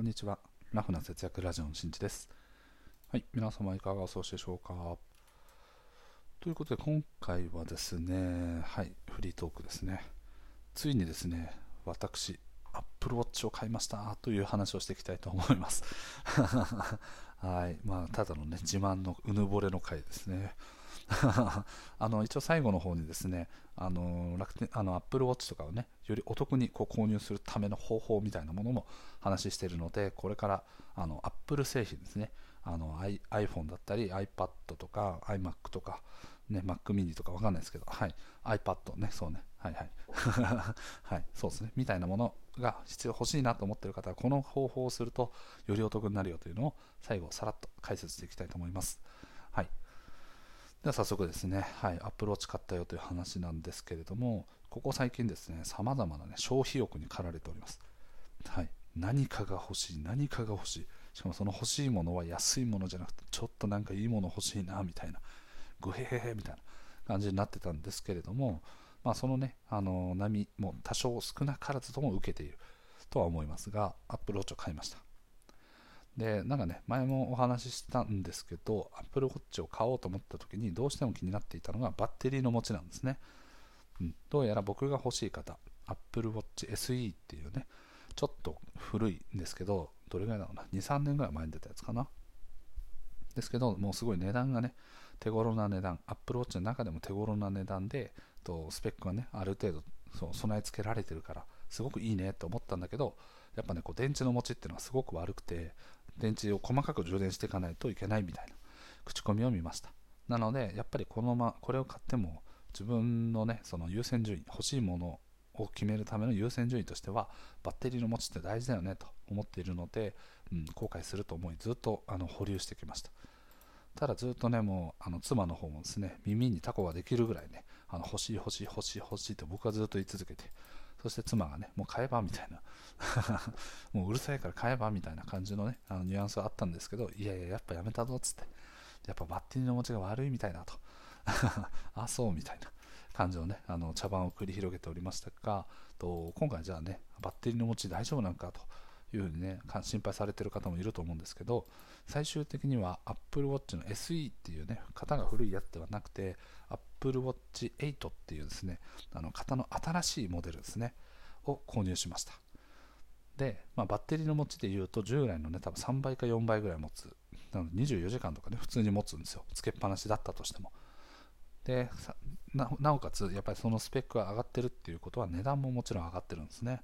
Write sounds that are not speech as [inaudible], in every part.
こんにちは。ラフな節約ラジオのしんちです。はい、皆様いかがお過ごしでしょうか。ということで、今回はですね、はい、フリートークですね。ついにですね、私、Apple Watch を買いましたという話をしていきたいと思います。[laughs] はい、まあ、ただのね、自慢のうぬぼれの回ですね。[laughs] あの一応最後の方にですね、あの楽天あの Apple Watch とかをね、よりお得にこう購入するための方法みたいなものも話しているので、これからあの Apple 製品ですね、あの iPhone だったり iPad とか iMac とか、ね、Mac mini とかわかんないですけど、はい、iPad ね、そうね、はいはい。[laughs] はい、そうですね、みたいなものが必要欲しいなと思っている方は、この方法をするとよりお得になるよというのを最後さらっと解説していきたいと思います。はい。では早速ですね、はい、アプローチ買ったよという話なんですけれども、ここ最近ですね、さまざまな、ね、消費欲に駆られております。はい、何かが欲しい、何かが欲しい。しかもその欲しいものは安いものじゃなくて、ちょっとなんかいいもの欲しいな、みたいな、ぐへへへみたいな感じになってたんですけれども、まあ、そのね、あの波も多少少なからずとも受けているとは思いますが、アップローチを買いました。でなんかね前もお話ししたんですけど Apple Watch を買おうと思った時にどうしても気になっていたのがバッテリーの持ちなんですね、うん、どうやら僕が欲しい方 Apple Watch SE っていうねちょっと古いんですけどどれぐらいだろうな23年ぐらい前に出たやつかな。ですけどもうすごい値段がね手頃な値段 Apple Watch の中でも手頃な値段でとスペックがねある程度そう備え付けられてるからすごくいいねと思ったんだけどやっぱねこう電池の持ちっていうのがすごく悪くて電池を細かく充電していかないといけないみたいな口コミを見ました。なのでやっぱりこのままこれを買っても自分のねその優先順位欲しいものを決めるための優先順位としてはバッテリーの持ちって大事だよねと思っているので、うん、後悔すると思いずっとあの保留してきました。ただずっとねもうあの妻の方もですね耳にタコができるぐらいねあの欲しい欲しい欲しい欲しいって僕はずっと言い続けてそして妻がね、もう買えばみたいな [laughs] もううるさいから買えばみたいな感じのね、あのニュアンスはあったんですけど、いやいや、やっぱやめたぞっつって、やっぱバッテリーの持ちが悪いみたいだと、[laughs] あ、そうみたいな感じのね、あの茶番を繰り広げておりましたが、と今回じゃあね、バッテリーの持ち大丈夫なんかというふうにね、心配されてる方もいると思うんですけど、最終的には Apple Watch の SE っていうね、型が古いやつではなくて、Apple Watch 8っていうですね、あの型の新しいモデルですね、を購入しました。で、まあ、バッテリーの持ちでいうと、従来のね、多分3倍か4倍ぐらい持つ。なので24時間とかね、普通に持つんですよ。つけっぱなしだったとしても。でなおかつ、やっぱりそのスペックが上がってるっていうことは、値段ももちろん上がってるんですね。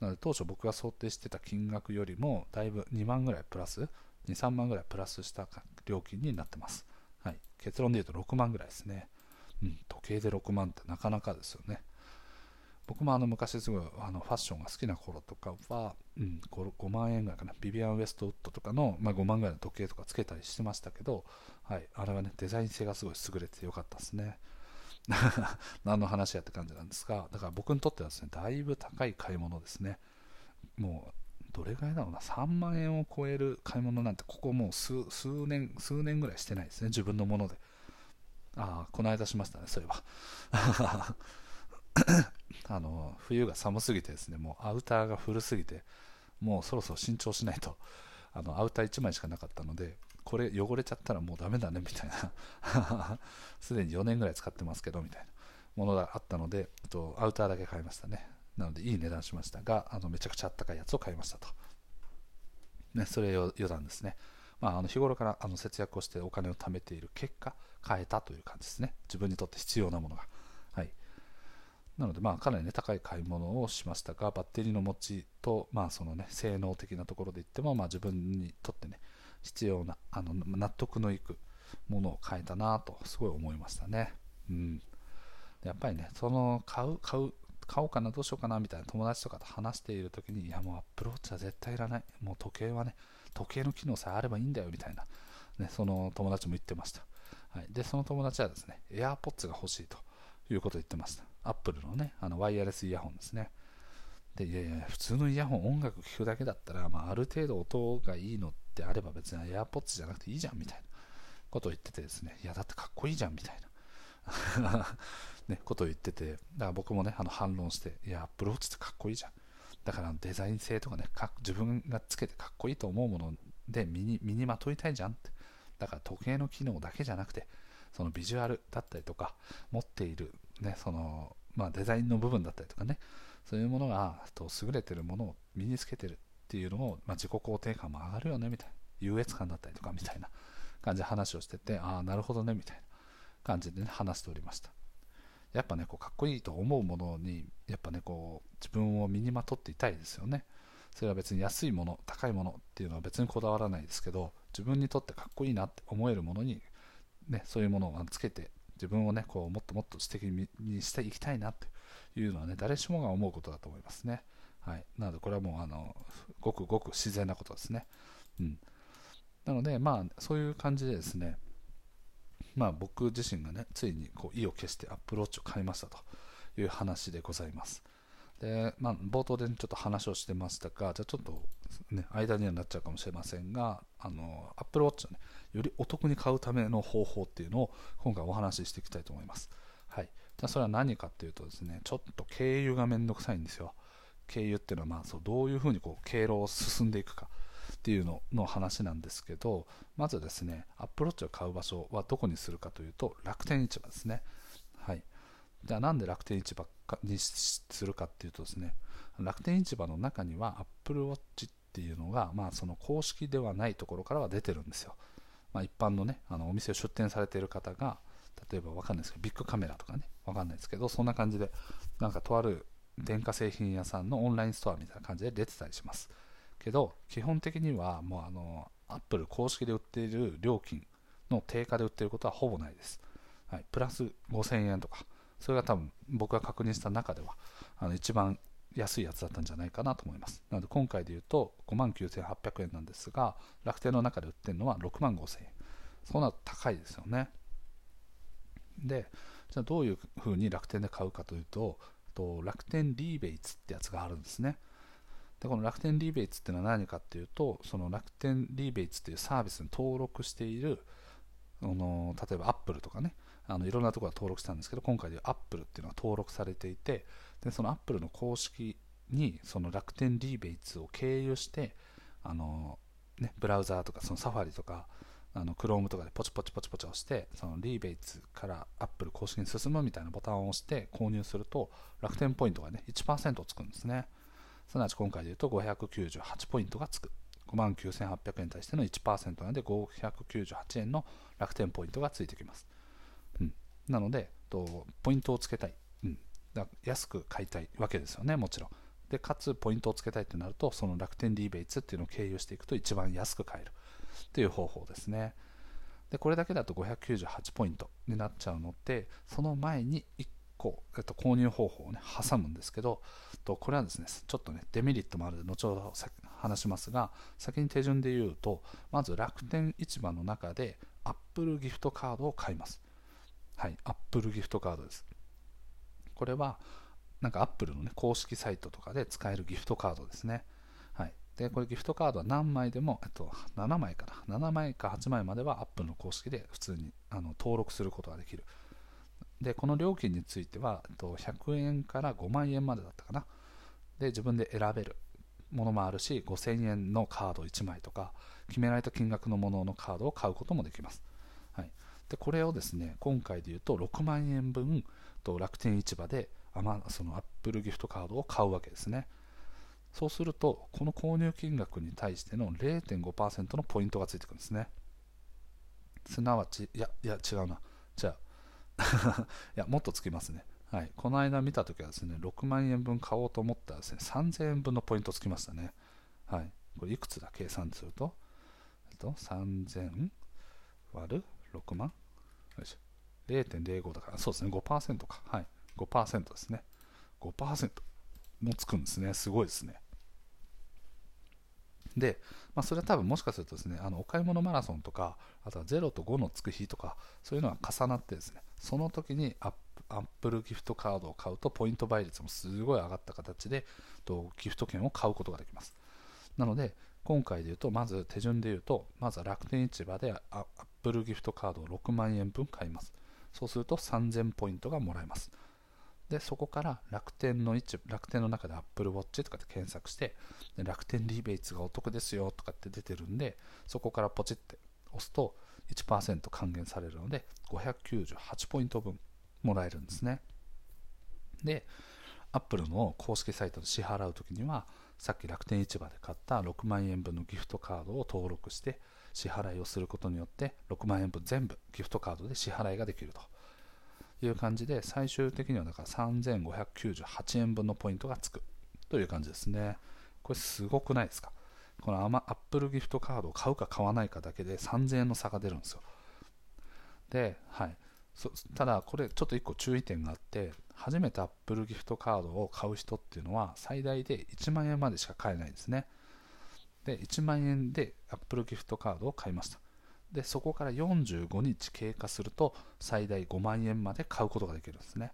なので当初僕が想定してた金額よりもだいぶ2万ぐらいプラス2、3万ぐらいプラスした料金になってます。はい、結論で言うと6万ぐらいですね。うん、時計で6万ってなかなかですよね。僕もあの昔すごいあのファッションが好きな頃とかは、うん、5, 5万円ぐらいかな、ビビアン・ウエストウッドとかの、まあ、5万ぐらいの時計とかつけたりしてましたけど、はい、あれはね、デザイン性がすごい優れてよかったですね。[laughs] 何の話やって感じなんですが、だから僕にとってはですね、だいぶ高い買い物ですね。もう、どれぐらいだろうな、3万円を超える買い物なんて、ここもう数数年、数年ぐらいしてないですね、自分のもので。ああ、この間しましたね、そういえば。[laughs] あの冬が寒すぎてですね、もうアウターが古すぎて、もうそろそろ新調しないと、[laughs] あのアウター1枚しかなかったので、これ汚れちゃったらもうダメだねみたいな、[laughs] すでに4年ぐらい使ってますけどみたいなものがあったので、とアウターだけ買いましたね。なのでいい値段しましたが、あのめちゃくちゃあったかいやつを買いましたと。ね、それ余談ですね。まあ、あの日頃からあの節約をしてお金を貯めている結果、買えたという感じですね。自分にとって必要なものが。なので、まあ、かなり、ね、高い買い物をしましたが、バッテリーの持ちと、まあそのね、性能的なところで言っても、まあ、自分にとってね、必要な、あの納得のいくものを買えたなと、すごい思いましたね。うん、やっぱりね、その買う、買う、買おうかな、どうしようかなみたいな友達とかと話しているときに、いやもうアップローチは絶対いらない、もう時計はね、時計の機能さえあればいいんだよみたいな、ね、その友達も言ってました。はい、で、その友達はですね、AirPods が欲しいということを言ってました。アップルのね、あのワイヤレスイヤホンですね。で、いやいや、普通のイヤホン、音楽聴くだけだったら、まあ、ある程度音がいいのってあれば別に AirPods じゃなくていいじゃんみたいなことを言っててですね、いや、だってかっこいいじゃんみたいな [laughs] ね、ことを言ってて、だから僕もね、あの反論して、いや、アップルウォッチってかっこいいじゃん。だからデザイン性とかねか自分がつけてかっこいいと思うもので身に身にまといたいじゃんってだから時計の機能だけじゃなくてそのビジュアルだったりとか持っている、ねそのまあ、デザインの部分だったりとかねそういうものがと優れてるものを身につけてるっていうのを、まあ、自己肯定感も上がるよねみたいな。優越感だったりとかみたいな感じで話をしててああなるほどねみたいな感じで、ね、話しておりました。やっぱねこうかっこいいと思うものにやっぱねこう自分を身にまとっていたいですよね。それは別に安いもの高いものっていうのは別にこだわらないですけど自分にとってかっこいいなって思えるものに、ね、そういうものをつけて自分をねこうもっともっと素敵にしていきたいなっていうのはね誰しもが思うことだと思いますね。はい。なのでこれはもうあのごくごく自然なことですね。うん。なのでまあそういう感じでですねまあ僕自身がねついにこう意を決してアップローチを変えましたという話でございます。で、まあ、冒頭で、ちょっと話をしてましたが、じゃちょっと、ね、間にはなっちゃうかもしれませんが、あの Apple Watch を、ね、よりお得に買うための方法っていうのを今回お話ししていきたいと思います。はい、じゃそれは何かっていうとですね、ちょっと経由がめんどくさいんですよ。経由っていうのは、まあ、そうどういうふうにこう経路を進んでいくかっていうのの話なんですけど、まずですね、Apple Watch を買う場所はどこにするかというと、楽天市場ですね。はい、じゃあなんで楽天市場にするかっていうとですね楽天市場の中には Apple Watch っていうのが、まあ、その公式ではないところからは出てるんですよ、まあ、一般のねあのお店を出店されている方が例えば分かんないですけどビッグカメラとかね分かんないですけどそんな感じでなんかとある電化製品屋さんのオンラインストアみたいな感じで出てたりします。けど基本的にはもうあの Apple 公式で売っている料金の定価で売ってることはほぼないです、はい、プラス5000円とか。それが多分僕が確認した中ではあの一番安いやつだったんじゃないかなと思います。なので今回で言うと5万9800円なんですが、楽天の中で売ってるのは6万5000円。そうなると高いですよね。で、じゃあどういうふうに楽天で買うかというと、と楽天リーベイツってやつがあるんですね。でこの楽天リーベイツっていうのは何かっていうと、その楽天リーベイツっていうサービスに登録している、あの例えばアップルとかね、あのいろんなところが登録したんですけど今回でアップルっていうのが登録されていてでそのアップルの公式にその楽天リーベイツを経由してあの、ね、ブラウザーとかそのサファリとかあの Chrome とかでポチポチポチポチ押してそのリーベイツからアップル公式に進むみたいなボタンを押して購入すると楽天ポイントがね1%つくんですね。すなわち今回で言うと598ポイントがつく。5万9800円に対しての1%なので598円の楽天ポイントがついてきます。なのでとポイントをつけたい、うん、だ安く買いたいわけですよねもちろん。でかつポイントをつけたいとなるとその楽天リーベイツっていうのを経由していくと一番安く買える。っていう方法ですね。でこれだけだと598ポイントになっちゃうのでその前に1個、えっと、購入方法をね挟むんですけどとこれはですねちょっとねデメリットもあるので後ほど話しますが先に手順で言うとまず楽天市場の中で Apple ギフトカードを買いますはい、Apple ギフトカードです。これは、なんか Apple の、ね、公式サイトとかで使えるギフトカードですね。はい、でこれギフトカードは何枚でも、えっと、7枚かな、7枚か8枚までは Apple の公式で普通にあの登録することができる。で、この料金については、えっと、100円から5万円までだったかな。で、自分で選べるものもあるし、5000円のカード1枚とか、決められた金額のもののカードを買うこともできます。はい、でこれをですね今回で言うと6万円分と楽天市場でそのアップルギフトカードを買うわけですね。そうするとこの購入金額に対しての0.5%のポイントがついてくるんですね。すなわちいやいや違うな。じゃあ [laughs] いやもっとつきますね。はい、この間見たときはですね6万円分買おうと思ったらですね3000円分のポイントつきましたね。はい、これいくつだ？計算すると、えっと、3000割る6万？よいしょ0.05だから、そうですね、5%か。はい。5%ですね。5%もつくんですね。すごいですね。で、まあ、それは多分もしかするとですね、あのお買い物マラソンとか、あとは0と5のつく日とか、そういうのが重なってですね、その時にアッアップルギフトカードを買うと、ポイント倍率もすごい上がった形で、とギフト券を買うことができます。なので、今回で言うと、まず手順で言うと、まずは楽天市場でアップルギフトカードを6万円分買います。そうすると3000ポイントがもらえます。でそこから楽天の位置楽天の中で Apple Watch とかって検索してで楽天リベイツがお得ですよとかって出てるんでそこからポチって押すと1%還元されるので598ポイント分もらえるんですねで Apple の公式サイトで支払うときにはさっき楽天市場で買った6万円分のギフトカードを登録して支払いをすることによって6万円分全部ギフトカードで支払いができると。いう感じで最終的にはだから3598円分のポイントがつく。という感じですね。これすごくないですか？このアップルギフトカードを買うか買わないかだけで3000円の差が出るんですよ。で、はい、ただこれちょっと1個注意点があって初めて Apple ギフトカードを買う人っていうのは最大で1万円までしか買えないんですね。で1万円で Apple ギフトカードを買いました。でそこから45日経過すると最大5万円まで買うことができるんですね。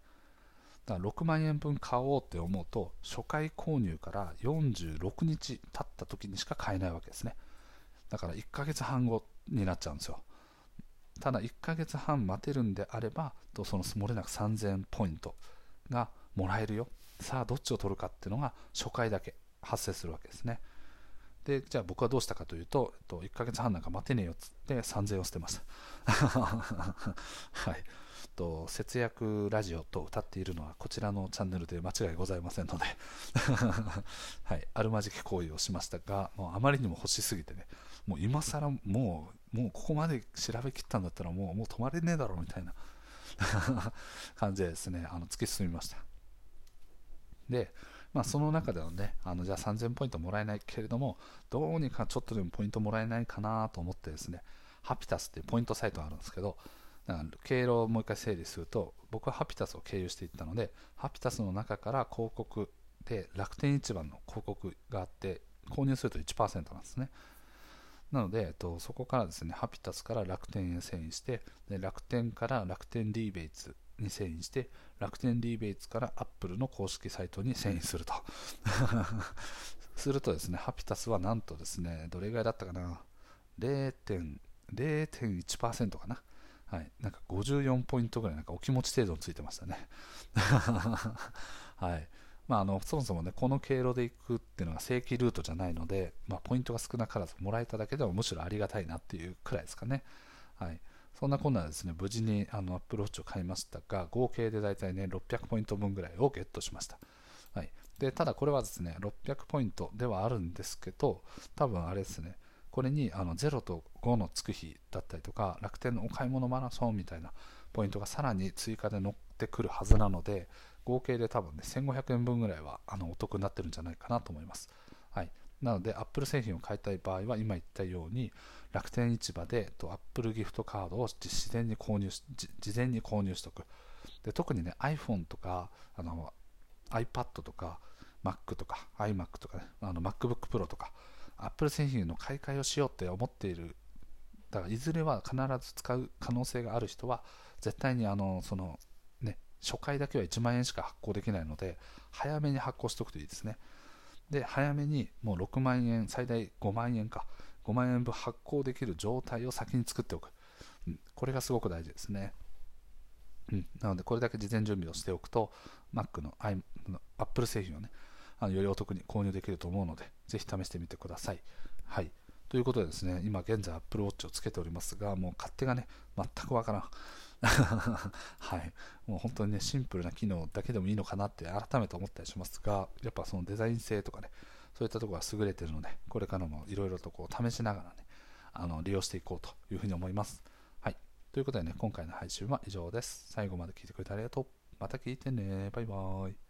だから6万円分買おうって思うと初回購入から46日経った時にしか買えないわけですね。だから1ヶ月半後になっちゃうんですよ。ただ1ヶ月半待てるんであればとその漏れなく3000ポイントがもらえるよ。さあどっちを取るかっていうのが初回だけ発生するわけですね。でじゃあ僕はどうしたかというと、えっと、1ヶ月半なんか待てねえよっつって3000円を捨てました。はい。と節約ラジオと歌っているのはこちらのチャンネルで間違いございませんので。[laughs] はい、あるまじき行為をしましたがもうあまりにも欲しすぎてね。もう今更もうもうここまで調べきったんだったらもうもう止まれねえだろうみたいな。[laughs] 感じでですねあの突き進みました。で、まあ、その中ではねあのじゃあ3000ポイントもらえないけれどもどうにかちょっとでもポイントもらえないかなと思ってですねハピタスっていうポイントサイトがあるんですけど経路をもう一回整理すると僕はハピタスを経由していったのでハピタスの中から広告で楽天市場の広告があって購入すると1%なんですね。なので、えっと、そこからですね、ハピタスから楽天へ遷移して、で楽天から楽天リーベイツに遷移して、楽天リーベイツからアップルの公式サイトに遷移すると。[laughs] するとですね、ハピタスはなんとですね、どれぐらいだったかな、0.1%かな？はい、なんか54ポイントぐらい、なんかお気持ち程度についてましたね。[laughs] はい。まあ、あのそもそもねこの経路で行くっていうのが正規ルートじゃないので、まあ、ポイントが少なからずもらえただけでもむしろありがたいなっていうくらいですかね。はい、そんなこんなですね無事にあの Apple Watch を買いましたが合計で大体ね600ポイント分ぐらいをゲットしました。はい、でただこれはですね600ポイントではあるんですけど多分あれですねこれにあの0と5のつく日だったりとか楽天のお買い物マラソンみたいなポイントがさらに追加で乗ってくるはずなので合計で多分ね、1500円分ぐらいはあのお得になってるんじゃないかなと思います。はい、なので、Apple 製品を買いたい場合は、今言ったように、楽天市場でと Apple ギフトカードを事前に購入し事前に購入しておく。で特にね、iPhone とかあの iPad とか Mac とか iMac とかね、あの MacBook Pro とか、Apple 製品の買い替えをしようって思っている、だからいずれは必ず使う可能性がある人は、絶対にあのそのね初回だけは1万円しか発行できないので早めに発行しておくといいですねで早めにもう6万円最大5万円か。5万円分発行できる状態を先に作っておく、うん、これがすごく大事ですね、うん、なのでこれだけ事前準備をしておくと Mac の Apple 製品をねあのよりお得に購入できると思うのでぜひ試してみてください。はい。ということでですね今現在 Apple Watch をつけておりますがもう勝手がね全くわからん。[laughs] はい、もう本当にね、シンプルな機能だけでもいいのかなって改めて思ったりしますが、やっぱそのデザイン性とかね、そういったところが優れてるので、これからもいろいろとこう試しながらね、あの利用していこうというふうに思います。はい、ということでね、今回の配信は以上です。最後まで聞いてくれてありがとう。また聞いてね。バイバーイ。